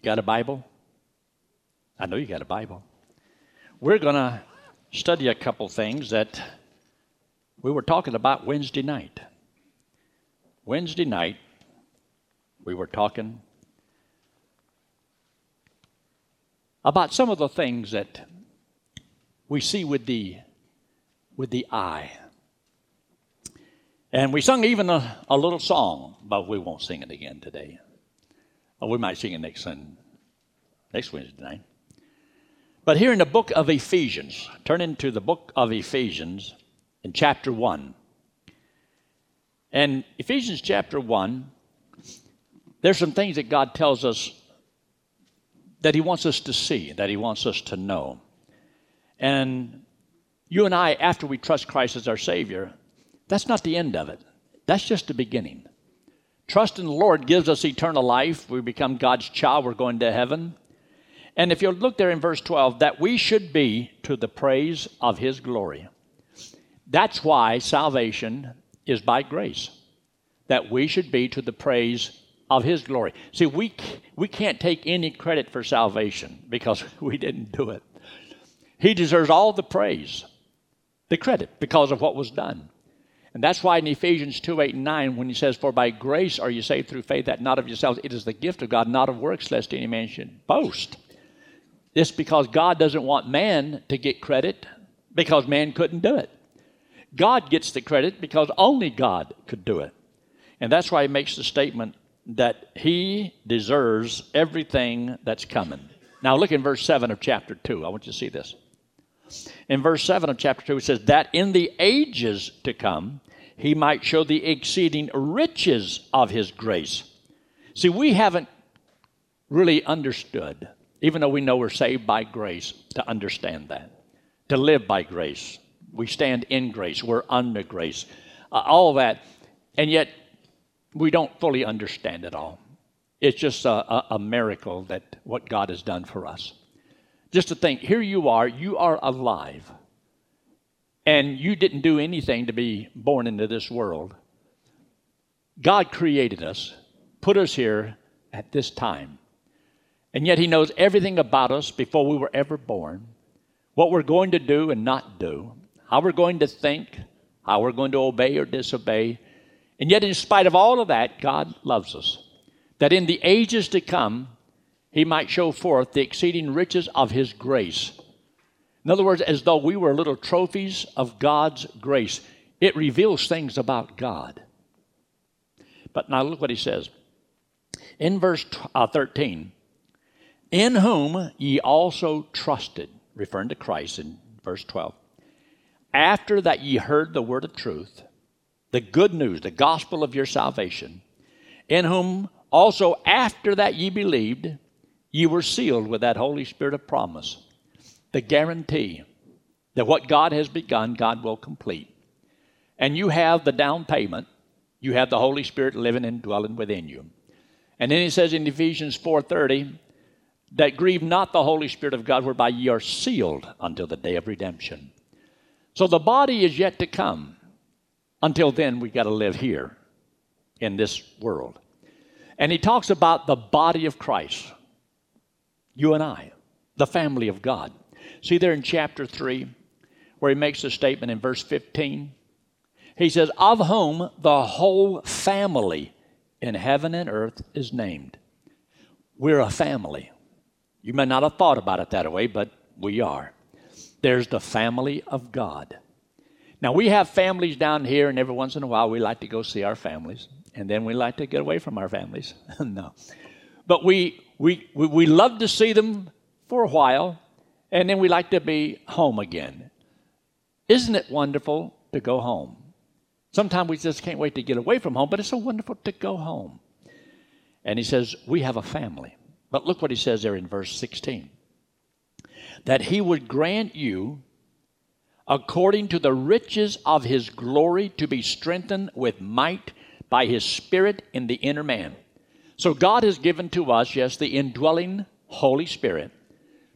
You got a Bible? I know you got a Bible. We're going to study a couple things that we were talking about Wednesday night. Wednesday night, we were talking about some of the things that we see with the with the eye. And we sung even a, a little song, but we won't sing it again today. We might sing it next Sunday, next Wednesday night. But here in the book of Ephesians, turn into the book of Ephesians in chapter 1. And Ephesians chapter 1, there's some things that God tells us that He wants us to see, that He wants us to know. And you and I, after we trust Christ as our Savior, that's not the end of it. That's just the beginning. Trust in the Lord gives us eternal life. We become God's child. We're going to heaven. And if you look there in verse 12, that we should be to the praise of His glory. That's why salvation is by grace, that we should be to the praise of His glory. See, we, we can't take any credit for salvation because we didn't do it. He deserves all the praise, the credit, because of what was done. And that's why in Ephesians 2 8 and 9, when he says, For by grace are you saved through faith, that not of yourselves, it is the gift of God, not of works, lest any man should boast. It's because God doesn't want man to get credit because man couldn't do it. God gets the credit because only God could do it. And that's why he makes the statement that he deserves everything that's coming. Now look in verse 7 of chapter 2. I want you to see this. In verse 7 of chapter 2, it says, That in the ages to come, he might show the exceeding riches of his grace. See, we haven't really understood, even though we know we're saved by grace, to understand that, to live by grace. We stand in grace, we're under grace, uh, all that. And yet, we don't fully understand it all. It's just a, a, a miracle that what God has done for us. Just to think, here you are, you are alive, and you didn't do anything to be born into this world. God created us, put us here at this time, and yet He knows everything about us before we were ever born, what we're going to do and not do, how we're going to think, how we're going to obey or disobey. And yet, in spite of all of that, God loves us. That in the ages to come, he might show forth the exceeding riches of his grace. In other words, as though we were little trophies of God's grace. It reveals things about God. But now look what he says. In verse uh, 13, in whom ye also trusted, referring to Christ in verse 12, after that ye heard the word of truth, the good news, the gospel of your salvation, in whom also after that ye believed, you were sealed with that Holy Spirit of promise, the guarantee that what God has begun, God will complete. And you have the down payment, you have the Holy Spirit living and dwelling within you. And then he says in Ephesians 4:30 that grieve not the Holy Spirit of God whereby ye are sealed until the day of redemption. So the body is yet to come. Until then we got to live here in this world. And he talks about the body of Christ you and I, the family of God. See there in chapter 3, where he makes a statement in verse 15. He says, Of whom the whole family in heaven and earth is named. We're a family. You may not have thought about it that way, but we are. There's the family of God. Now, we have families down here, and every once in a while we like to go see our families, and then we like to get away from our families. no. But we, we, we, love to see them for a while, and then we like to be home again. Isn't it wonderful to go home? Sometimes we just can't wait to get away from home, but it's so wonderful to go home. And he says, We have a family. But look what he says there in verse 16 that he would grant you, according to the riches of his glory, to be strengthened with might by his Spirit in the inner man so God has given to us, yes, the indwelling Holy Spirit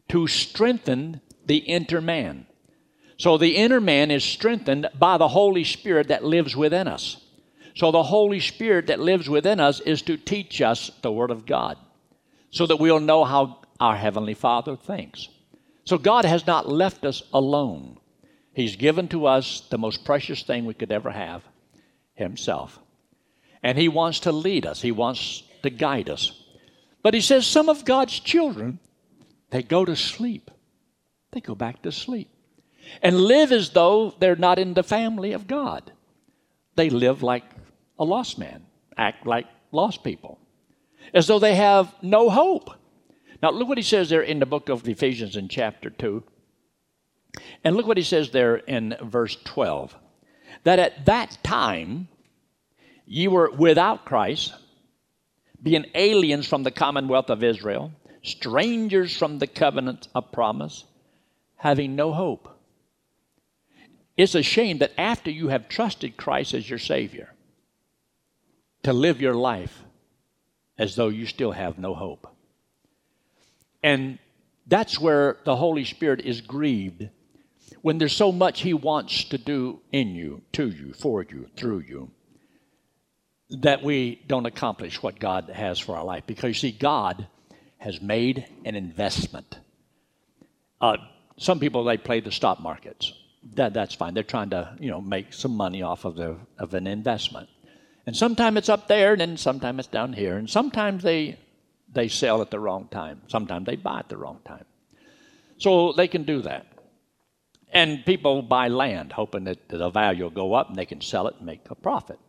to strengthen the inner man. So the inner man is strengthened by the Holy Spirit that lives within us. So the Holy Spirit that lives within us is to teach us the Word of God. so that we'll know how our Heavenly Father thinks. So God has not left us alone. He's given to us the most precious thing we could ever have Himself. And He wants to lead us, He wants to guide us. But He says some of God's children, they go to sleep. They go back to sleep and live as though they're not in the family of God. They live like a lost man, act like lost people, as though they have no hope. Now, look what he says there in the book of Ephesians in chapter 2. And look what he says there in verse 12 that at that time ye were without Christ, being aliens from the commonwealth of Israel, strangers from the covenant of promise, having no hope. It's a shame that after you have trusted Christ as your Savior, to live your life as though you still have no hope. And that's where the Holy Spirit is grieved when there's so much He wants to do in you, to you, for you, through you, that we don't accomplish what God has for our life. Because you see, God has made an investment. Uh, some people, they play the stock markets. That, that's fine. They're trying to, you know, make some money off of, the, of an investment. And sometimes it's up there, and then sometimes it's down here. And sometimes they they sell at the wrong time. Sometimes they buy at the wrong time. So they can do that. And people buy land hoping that the value will go up and they can sell it and make a profit.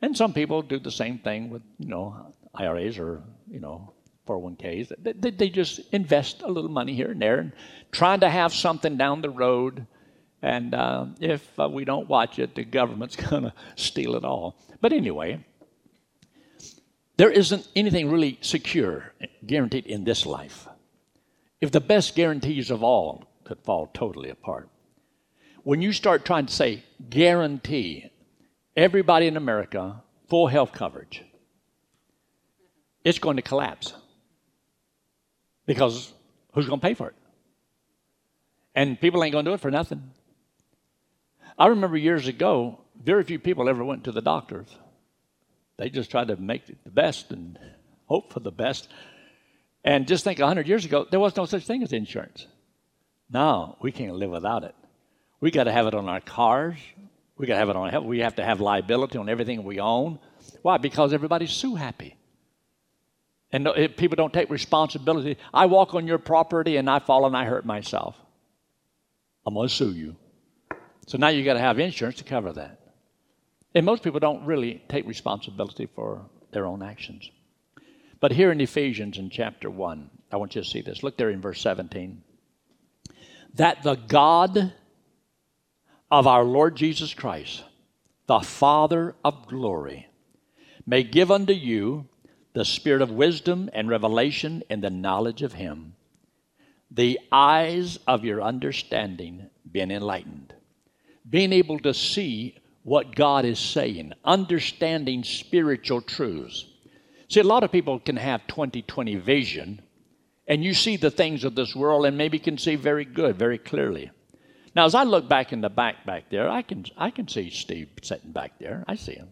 And some people do the same thing with, you know, IRAs or, you know, 401ks. They, they just invest a little money here and there and trying to have something down the road. And uh, if uh, we don't watch it, the government's going to steal it all. But anyway, there isn't anything really secure, guaranteed in this life. If the best guarantees of all could fall totally apart. When you start trying to say, guarantee everybody in America full health coverage, it's going to collapse. Because who's going to pay for it? And people ain't going to do it for nothing. I remember years ago, very few people ever went to the doctors. They just tried to make it the best and hope for the best. And just think 100 years ago, there was no such thing as insurance. Now we can't live without it. We got to have it on our cars. We got to have it on. We have to have liability on everything we own. Why? Because everybody's so happy. And people don't take responsibility. I walk on your property and I fall and I hurt myself. I'm going to sue you. So now you got to have insurance to cover that. And most people don't really take responsibility for their own actions. But here in Ephesians in chapter 1, I want you to see this. Look there in verse 17. That the God of our Lord Jesus Christ, the Father of glory, may give unto you the spirit of wisdom and revelation in the knowledge of Him, the eyes of your understanding being enlightened, being able to see what God is saying, understanding spiritual truths. See, a lot of people can have 20 20 vision, and you see the things of this world and maybe can see very good, very clearly. Now, as I look back in the back back there, I can, I can see Steve sitting back there. I see him.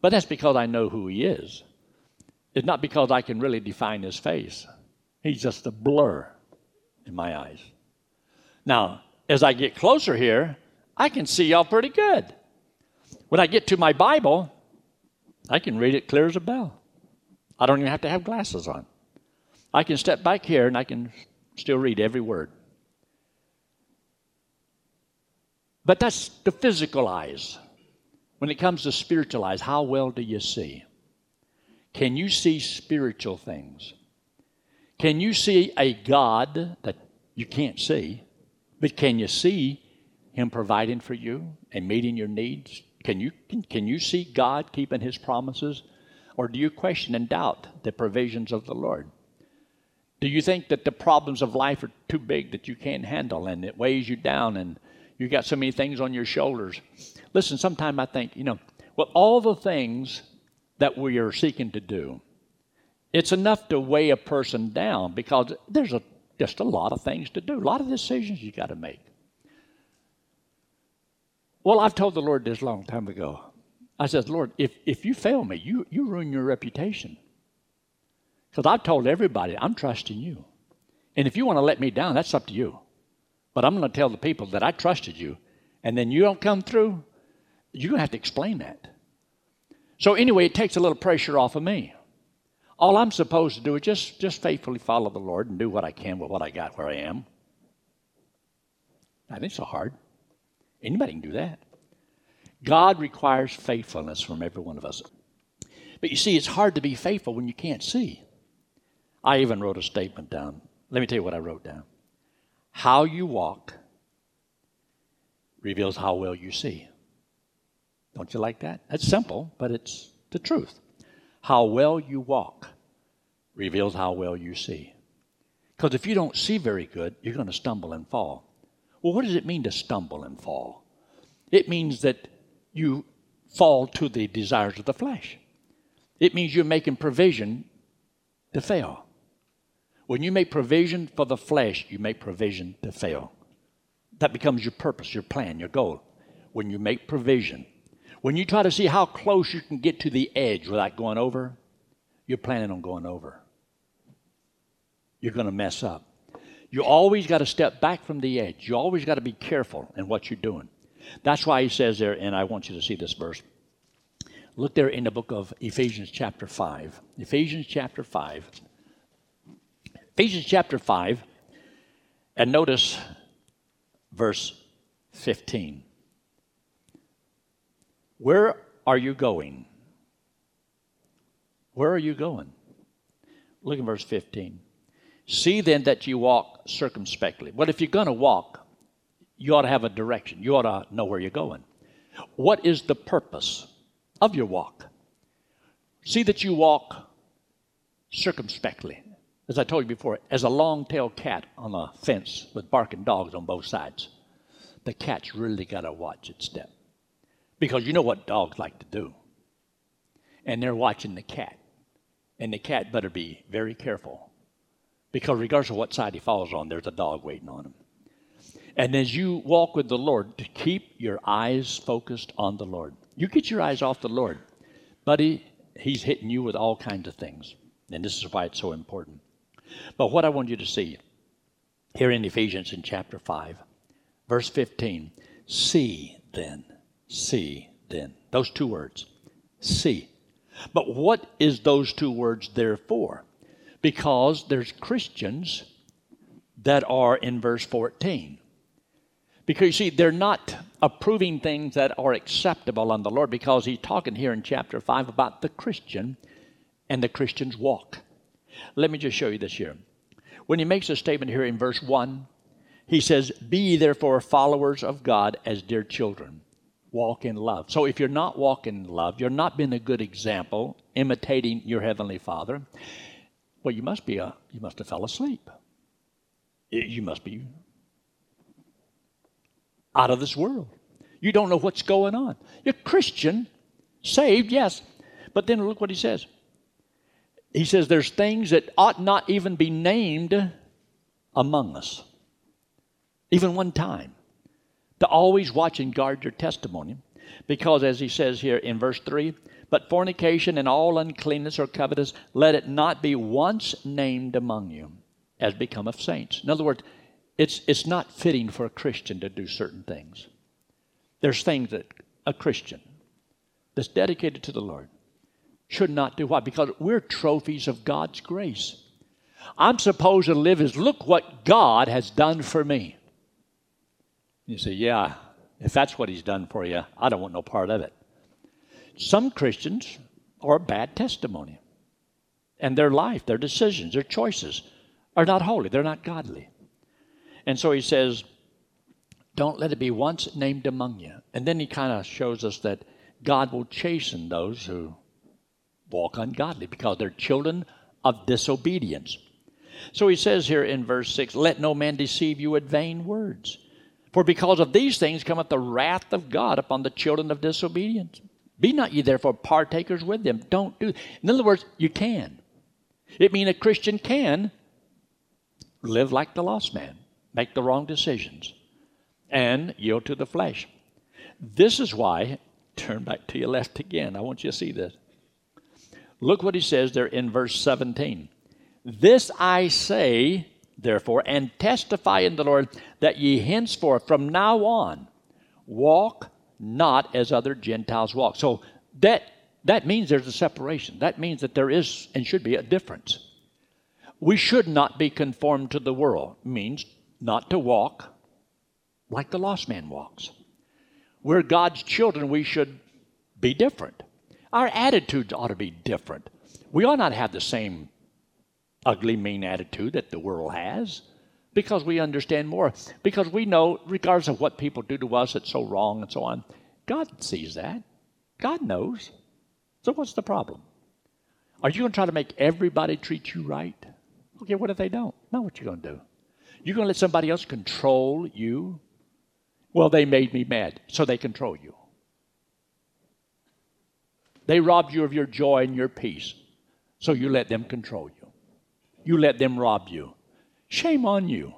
But that's because I know who he is. It's not because I can really define his face. He's just a blur in my eyes. Now, as I get closer here, I can see y'all pretty good. When I get to my Bible, I can read it clear as a bell. I don't even have to have glasses on. I can step back here and I can still read every word. But that's the physical eyes. When it comes to spiritual eyes, how well do you see? Can you see spiritual things? Can you see a God that you can't see, but can you see Him providing for you and meeting your needs? Can you, can, can you see God keeping his promises? Or do you question and doubt the provisions of the Lord? Do you think that the problems of life are too big that you can't handle and it weighs you down and you got so many things on your shoulders? Listen, sometimes I think, you know, well, all the things that we are seeking to do, it's enough to weigh a person down because there's a, just a lot of things to do, a lot of decisions you got to make. Well, I've told the Lord this a long time ago. I said, Lord, if, if you fail me, you, you ruin your reputation. Because I've told everybody, I'm trusting you. And if you want to let me down, that's up to you. But I'm going to tell the people that I trusted you, and then you don't come through, you're going to have to explain that. So, anyway, it takes a little pressure off of me. All I'm supposed to do is just, just faithfully follow the Lord and do what I can with what I got where I am. I think so hard. Anybody can do that. God requires faithfulness from every one of us. But you see, it's hard to be faithful when you can't see. I even wrote a statement down. Let me tell you what I wrote down. How you walk reveals how well you see. Don't you like that? That's simple, but it's the truth. How well you walk reveals how well you see. Because if you don't see very good, you're going to stumble and fall. Well, what does it mean to stumble and fall? It means that you fall to the desires of the flesh. It means you're making provision to fail. When you make provision for the flesh, you make provision to fail. That becomes your purpose, your plan, your goal. When you make provision, when you try to see how close you can get to the edge without going over, you're planning on going over. You're going to mess up. You always got to step back from the edge. You always got to be careful in what you're doing. That's why he says there, and I want you to see this verse. Look there in the book of Ephesians, chapter 5. Ephesians, chapter 5. Ephesians, chapter 5, and notice verse 15. Where are you going? Where are you going? Look at verse 15. See then that you walk circumspectly. But if you're going to walk, you ought to have a direction. You ought to know where you're going. What is the purpose of your walk? See that you walk circumspectly. As I told you before, as a long tailed cat on a fence with barking dogs on both sides, the cat's really got to watch its step. Because you know what dogs like to do. And they're watching the cat. And the cat better be very careful. Because regardless of what side he falls on, there's a dog waiting on him. And as you walk with the Lord, to keep your eyes focused on the Lord. You get your eyes off the Lord, buddy, he's hitting you with all kinds of things. And this is why it's so important. But what I want you to see here in Ephesians in chapter 5, verse 15 see then see then. Those two words. See. But what is those two words there for? Because there's Christians that are in verse 14. Because you see, they're not approving things that are acceptable on the Lord because he's talking here in chapter 5 about the Christian and the Christian's walk. Let me just show you this here. When he makes a statement here in verse 1, he says, Be therefore followers of God as dear children walk in love. So if you're not walking in love, you're not being a good example, imitating your heavenly Father. Well, you must be a you must have fell asleep. You must be out of this world. You don't know what's going on. You're Christian, saved, yes. But then look what he says. He says there's things that ought not even be named among us. Even one time to always watch and guard your testimony. Because, as he says here in verse 3, but fornication and all uncleanness or covetous, let it not be once named among you as become of saints. In other words, it's, it's not fitting for a Christian to do certain things. There's things that a Christian that's dedicated to the Lord should not do. Why? Because we're trophies of God's grace. I'm supposed to live as look what God has done for me. You say, yeah, if that's what he's done for you, I don't want no part of it. Some Christians are a bad testimony. And their life, their decisions, their choices are not holy. They're not godly. And so he says, don't let it be once named among you. And then he kind of shows us that God will chasten those who walk ungodly because they're children of disobedience. So he says here in verse 6 let no man deceive you with vain words. For because of these things cometh the wrath of God upon the children of disobedience. Be not ye therefore partakers with them. Don't do. In other words, you can. It means a Christian can live like the lost man, make the wrong decisions, and yield to the flesh. This is why, turn back to your left again. I want you to see this. Look what he says there in verse 17. This I say, therefore, and testify in the Lord that ye henceforth, from now on, walk not as other Gentiles walk. So that that means there's a separation. That means that there is and should be a difference. We should not be conformed to the world. Means not to walk like the lost man walks. We're God's children, we should be different. Our attitudes ought to be different. We ought not have the same ugly, mean attitude that the world has because we understand more. Because we know, regardless of what people do to us, it's so wrong and so on. God sees that. God knows. So what's the problem? Are you going to try to make everybody treat you right? Okay, what if they don't? Know what you're going to do? You're going to let somebody else control you? Well, they made me mad, so they control you. They robbed you of your joy and your peace, so you let them control you. You let them rob you. Shame on you.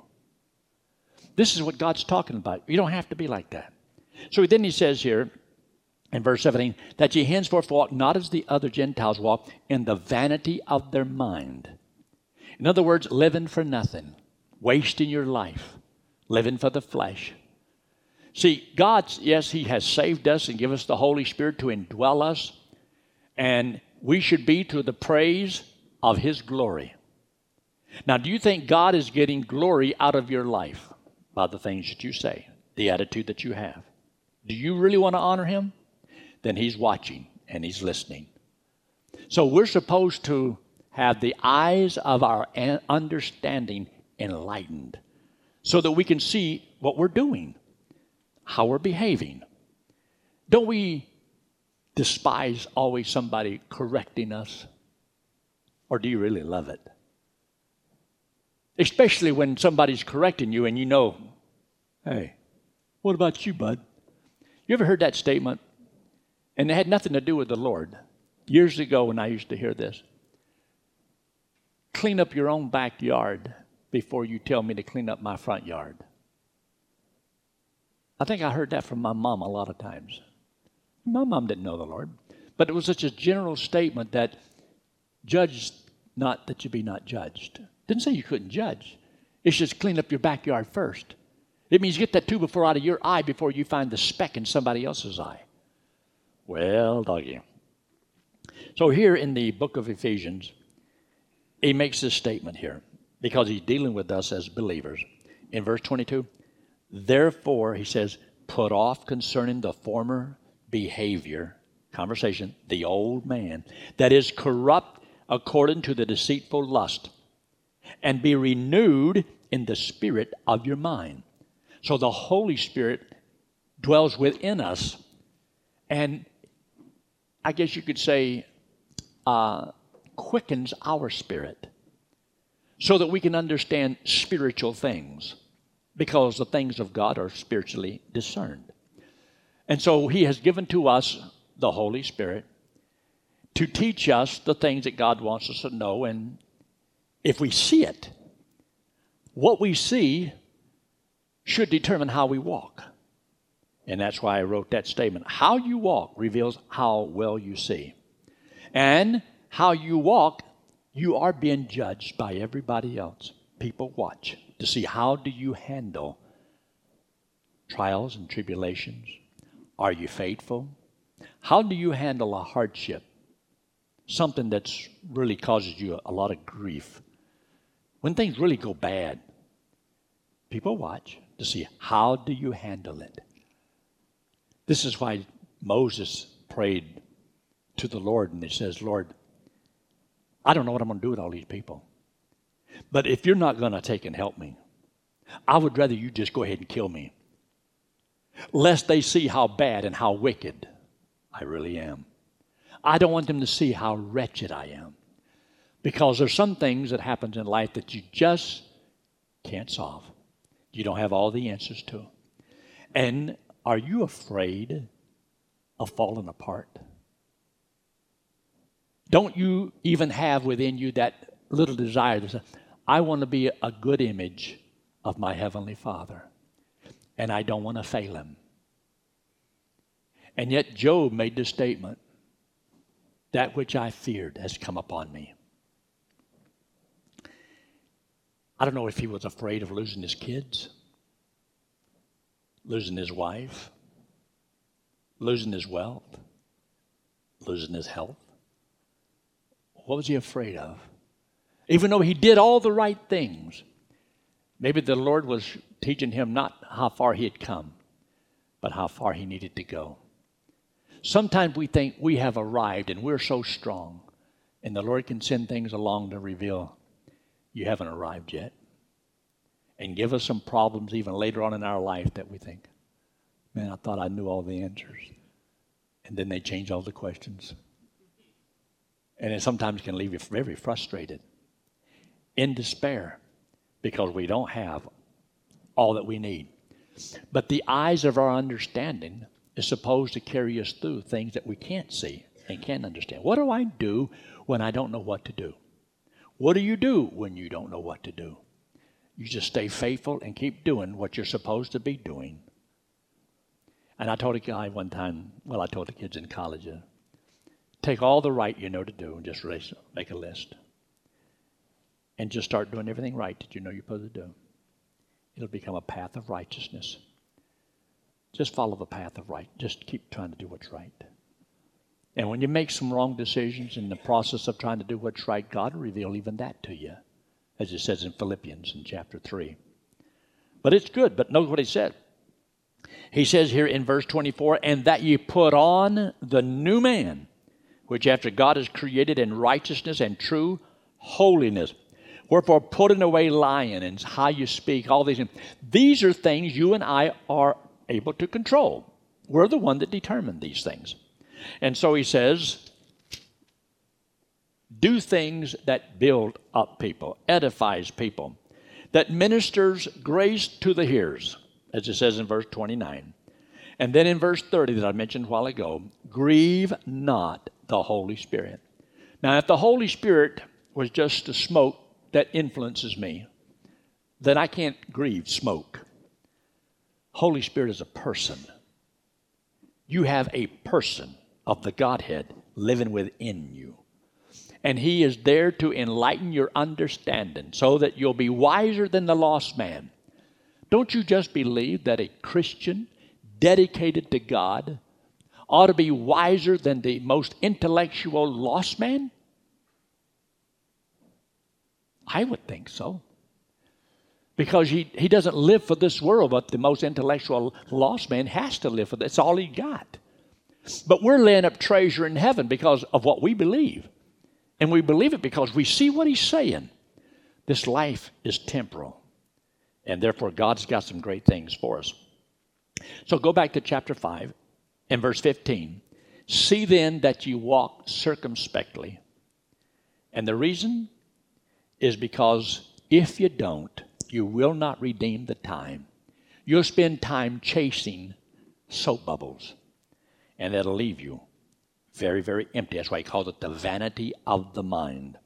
This is what God's talking about. You don't have to be like that. So then he says here in verse 17 that ye henceforth walk not as the other Gentiles walk in the vanity of their mind. In other words, living for nothing, wasting your life, living for the flesh. See, God, yes, He has saved us and given us the Holy Spirit to indwell us, and we should be to the praise of His glory. Now, do you think God is getting glory out of your life by the things that you say, the attitude that you have? Do you really want to honor Him? Then He's watching and He's listening. So we're supposed to have the eyes of our understanding enlightened so that we can see what we're doing, how we're behaving. Don't we despise always somebody correcting us? Or do you really love it? Especially when somebody's correcting you and you know, hey, what about you, bud? You ever heard that statement? And it had nothing to do with the Lord. Years ago, when I used to hear this, clean up your own backyard before you tell me to clean up my front yard. I think I heard that from my mom a lot of times. My mom didn't know the Lord, but it was such a general statement that judge not that you be not judged. Didn't say you couldn't judge. It's just clean up your backyard first. It means get that two before out of your eye before you find the speck in somebody else's eye. Well, doggy. So here in the book of Ephesians, he makes this statement here because he's dealing with us as believers. In verse 22, therefore, he says, put off concerning the former behavior, conversation, the old man, that is corrupt according to the deceitful lust, and be renewed in the spirit of your mind. So the Holy Spirit dwells within us, and I guess you could say, uh, quickens our spirit so that we can understand spiritual things because the things of God are spiritually discerned. And so He has given to us the Holy Spirit to teach us the things that God wants us to know. And if we see it, what we see should determine how we walk. And that's why I wrote that statement. How you walk reveals how well you see. And how you walk, you are being judged by everybody else. People watch to see how do you handle trials and tribulations? Are you faithful? How do you handle a hardship? Something that's really causes you a lot of grief. When things really go bad, people watch to see how do you handle it. This is why Moses prayed to the Lord and he says, Lord, I don't know what I'm going to do with all these people. But if you're not going to take and help me, I would rather you just go ahead and kill me, lest they see how bad and how wicked I really am. I don't want them to see how wretched I am. Because there's some things that happens in life that you just can't solve. You don't have all the answers to. And are you afraid of falling apart? Don't you even have within you that little desire to say, I want to be a good image of my Heavenly Father, and I don't want to fail Him? And yet, Job made the statement that which I feared has come upon me. I don't know if he was afraid of losing his kids, losing his wife, losing his wealth, losing his health. What was he afraid of? Even though he did all the right things, maybe the Lord was teaching him not how far he had come, but how far he needed to go. Sometimes we think we have arrived and we're so strong, and the Lord can send things along to reveal you haven't arrived yet. And give us some problems even later on in our life that we think, man, I thought I knew all the answers. And then they change all the questions. And it sometimes can leave you very frustrated, in despair, because we don't have all that we need. But the eyes of our understanding is supposed to carry us through things that we can't see and can't understand. What do I do when I don't know what to do? What do you do when you don't know what to do? You just stay faithful and keep doing what you're supposed to be doing. And I told a guy one time, well, I told the kids in college, uh, take all the right you know to do and just make a list. And just start doing everything right that you know you're supposed to do. It'll become a path of righteousness. Just follow the path of right. Just keep trying to do what's right. And when you make some wrong decisions in the process of trying to do what's right, God will reveal even that to you, as it says in Philippians in chapter 3. But it's good. But note what he said. He says here in verse 24, and that ye put on the new man, which after God is created in righteousness and true holiness. Wherefore, putting away lying and how you speak, all these things. These are things you and I are able to control. We're the one that determine these things. And so he says, do things that build up people, edifies people, that ministers grace to the hearers, as it says in verse 29. And then in verse 30 that I mentioned a while ago, grieve not the Holy Spirit. Now, if the Holy Spirit was just a smoke that influences me, then I can't grieve smoke. Holy Spirit is a person. You have a person of the Godhead living within you. And He is there to enlighten your understanding so that you'll be wiser than the lost man. Don't you just believe that a Christian dedicated to God ought to be wiser than the most intellectual lost man? I would think so because he, he doesn't live for this world, but the most intellectual lost man has to live for. That's all he got. But we're laying up treasure in heaven because of what we believe. And we believe it because we see what he's saying. This life is temporal. And therefore, God's got some great things for us. So go back to chapter 5 and verse 15. See then that you walk circumspectly. And the reason is because if you don't, you will not redeem the time. You'll spend time chasing soap bubbles, and that'll leave you very, very empty. That's why he calls it the vanity of the mind.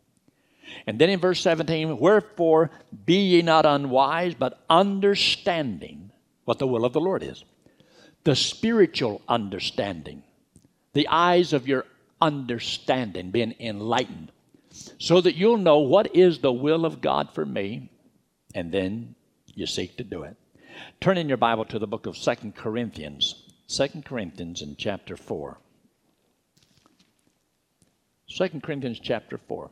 And then in verse 17, wherefore be ye not unwise, but understanding what the will of the Lord is. The spiritual understanding, the eyes of your understanding being enlightened, so that you'll know what is the will of God for me and then you seek to do it. Turn in your Bible to the book of Second Corinthians. Second Corinthians in chapter 4. 2 Corinthians chapter 4.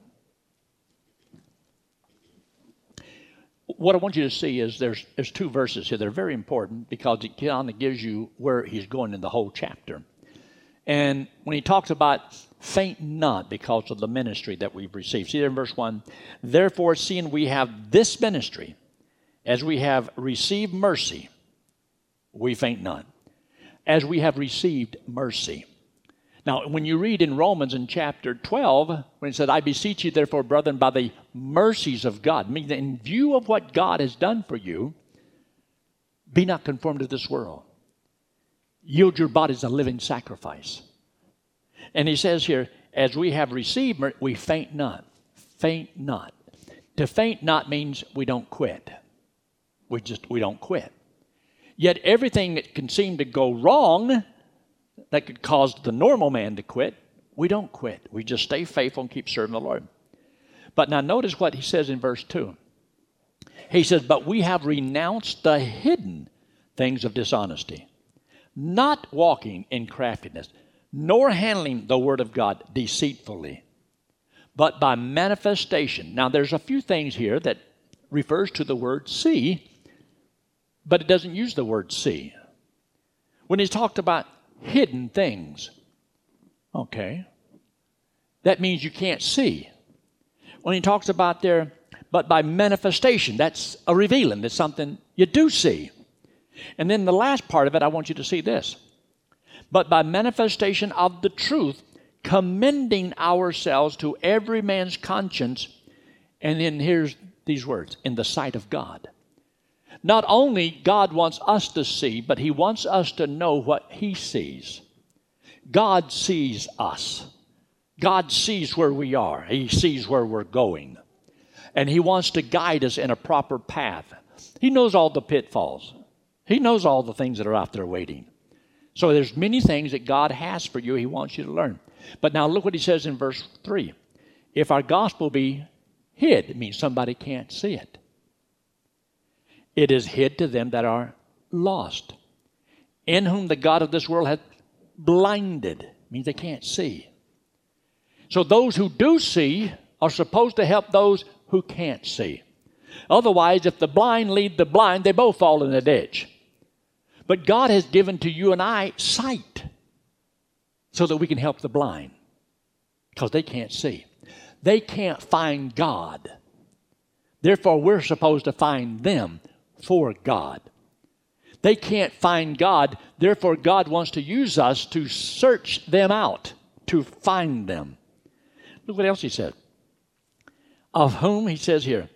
What I want you to see is there's, there's two verses here. They're very important because it kind of gives you where he's going in the whole chapter. And when he talks about faint not because of the ministry that we've received. See there in verse 1 Therefore, seeing we have this ministry, as we have received mercy, we faint not. As we have received mercy. Now, when you read in Romans in chapter 12, when it said, I beseech you, therefore, brethren, by the mercies of God, meaning in view of what God has done for you, be not conformed to this world. Yield your bodies a living sacrifice. And he says here, as we have received, we faint not. Faint not. To faint not means we don't quit. We just we don't quit. Yet everything that can seem to go wrong that could cause the normal man to quit, we don't quit. We just stay faithful and keep serving the Lord. But now notice what he says in verse 2. He says, But we have renounced the hidden things of dishonesty, not walking in craftiness, nor handling the word of God deceitfully, but by manifestation. Now, there's a few things here that refers to the word see, but it doesn't use the word see. When he's talked about hidden things, okay, that means you can't see. When he talks about there, but by manifestation, that's a revealing, that's something you do see. And then the last part of it, I want you to see this. But by manifestation of the truth, commending ourselves to every man's conscience, and then here's these words in the sight of God. Not only God wants us to see, but He wants us to know what He sees. God sees us. God sees where we are, He sees where we're going. And He wants to guide us in a proper path. He knows all the pitfalls, He knows all the things that are out there waiting. So there's many things that God has for you, He wants you to learn. But now look what He says in verse 3 If our gospel be hid, it means somebody can't see it. It is hid to them that are lost, in whom the God of this world hath blinded, means they can't see. So those who do see are supposed to help those who can't see. Otherwise, if the blind lead the blind, they both fall in the ditch. But God has given to you and I sight so that we can help the blind because they can't see. They can't find God. Therefore, we're supposed to find them for God. They can't find God, therefore, God wants to use us to search them out, to find them. Look what else he said. Of whom, he says here,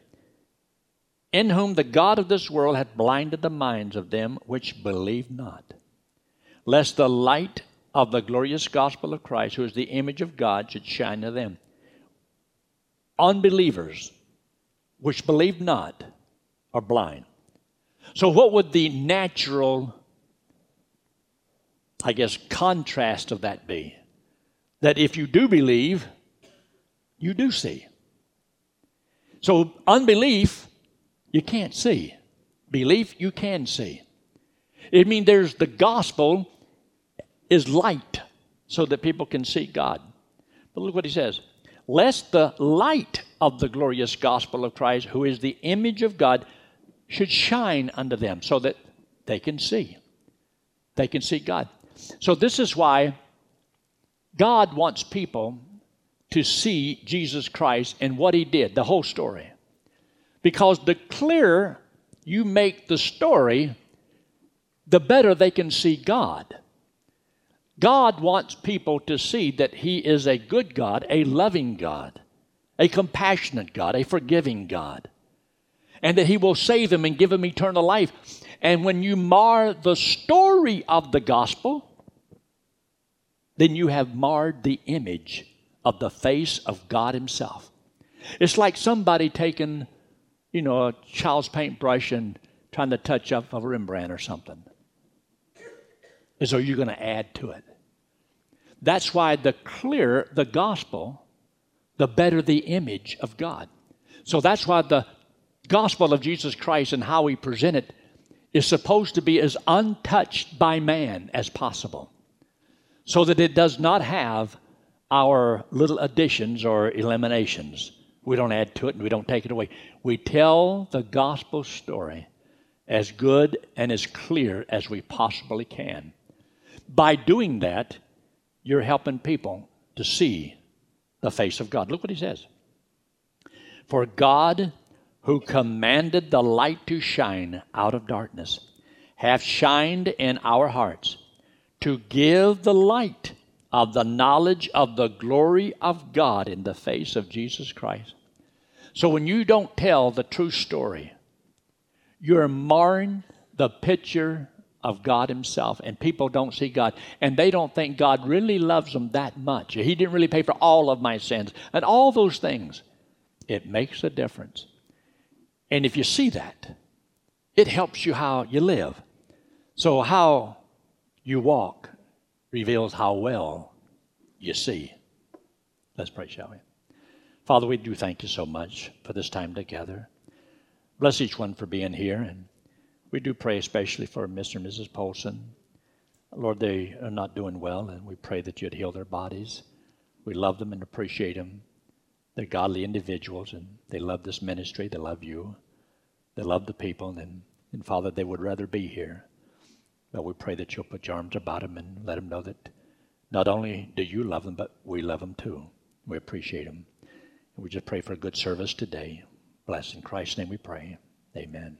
in whom the God of this world hath blinded the minds of them which believe not, lest the light of the glorious gospel of Christ, who is the image of God, should shine to them. Unbelievers which believe not are blind. So, what would the natural, I guess, contrast of that be? That if you do believe, you do see. So, unbelief, you can't see. Belief, you can see. It means there's the gospel is light so that people can see God. But look what he says lest the light of the glorious gospel of Christ, who is the image of God, should shine unto them so that they can see. They can see God. So, this is why God wants people to see Jesus Christ and what He did, the whole story. Because the clearer you make the story, the better they can see God. God wants people to see that He is a good God, a loving God, a compassionate God, a forgiving God and that He will save them and give them eternal life. And when you mar the story of the gospel, then you have marred the image of the face of God Himself. It's like somebody taking, you know, a child's paintbrush and trying to touch up a Rembrandt or something. Is are you going to add to it? That's why the clearer the gospel, the better the image of God. So that's why the gospel of Jesus Christ and how we present it is supposed to be as untouched by man as possible so that it does not have our little additions or eliminations. We don't add to it and we don't take it away. We tell the gospel story as good and as clear as we possibly can. By doing that, you're helping people to see the face of God. Look what he says. For God who commanded the light to shine out of darkness, hath shined in our hearts to give the light of the knowledge of the glory of God in the face of Jesus Christ. So when you don't tell the true story, you're marring the picture of God Himself, and people don't see God, and they don't think God really loves them that much. He didn't really pay for all of my sins, and all those things. It makes a difference. And if you see that, it helps you how you live. So, how you walk reveals how well you see. Let's pray, shall we? Father, we do thank you so much for this time together. Bless each one for being here. And we do pray especially for Mr. and Mrs. Polson. Lord, they are not doing well, and we pray that you'd heal their bodies. We love them and appreciate them. They're godly individuals, and they love this ministry. They love you. They love the people, and, and Father, they would rather be here. But we pray that you'll put your arms about them and let them know that not only do you love them, but we love them too. We appreciate them. And we just pray for a good service today. Bless in Christ's name we pray. Amen.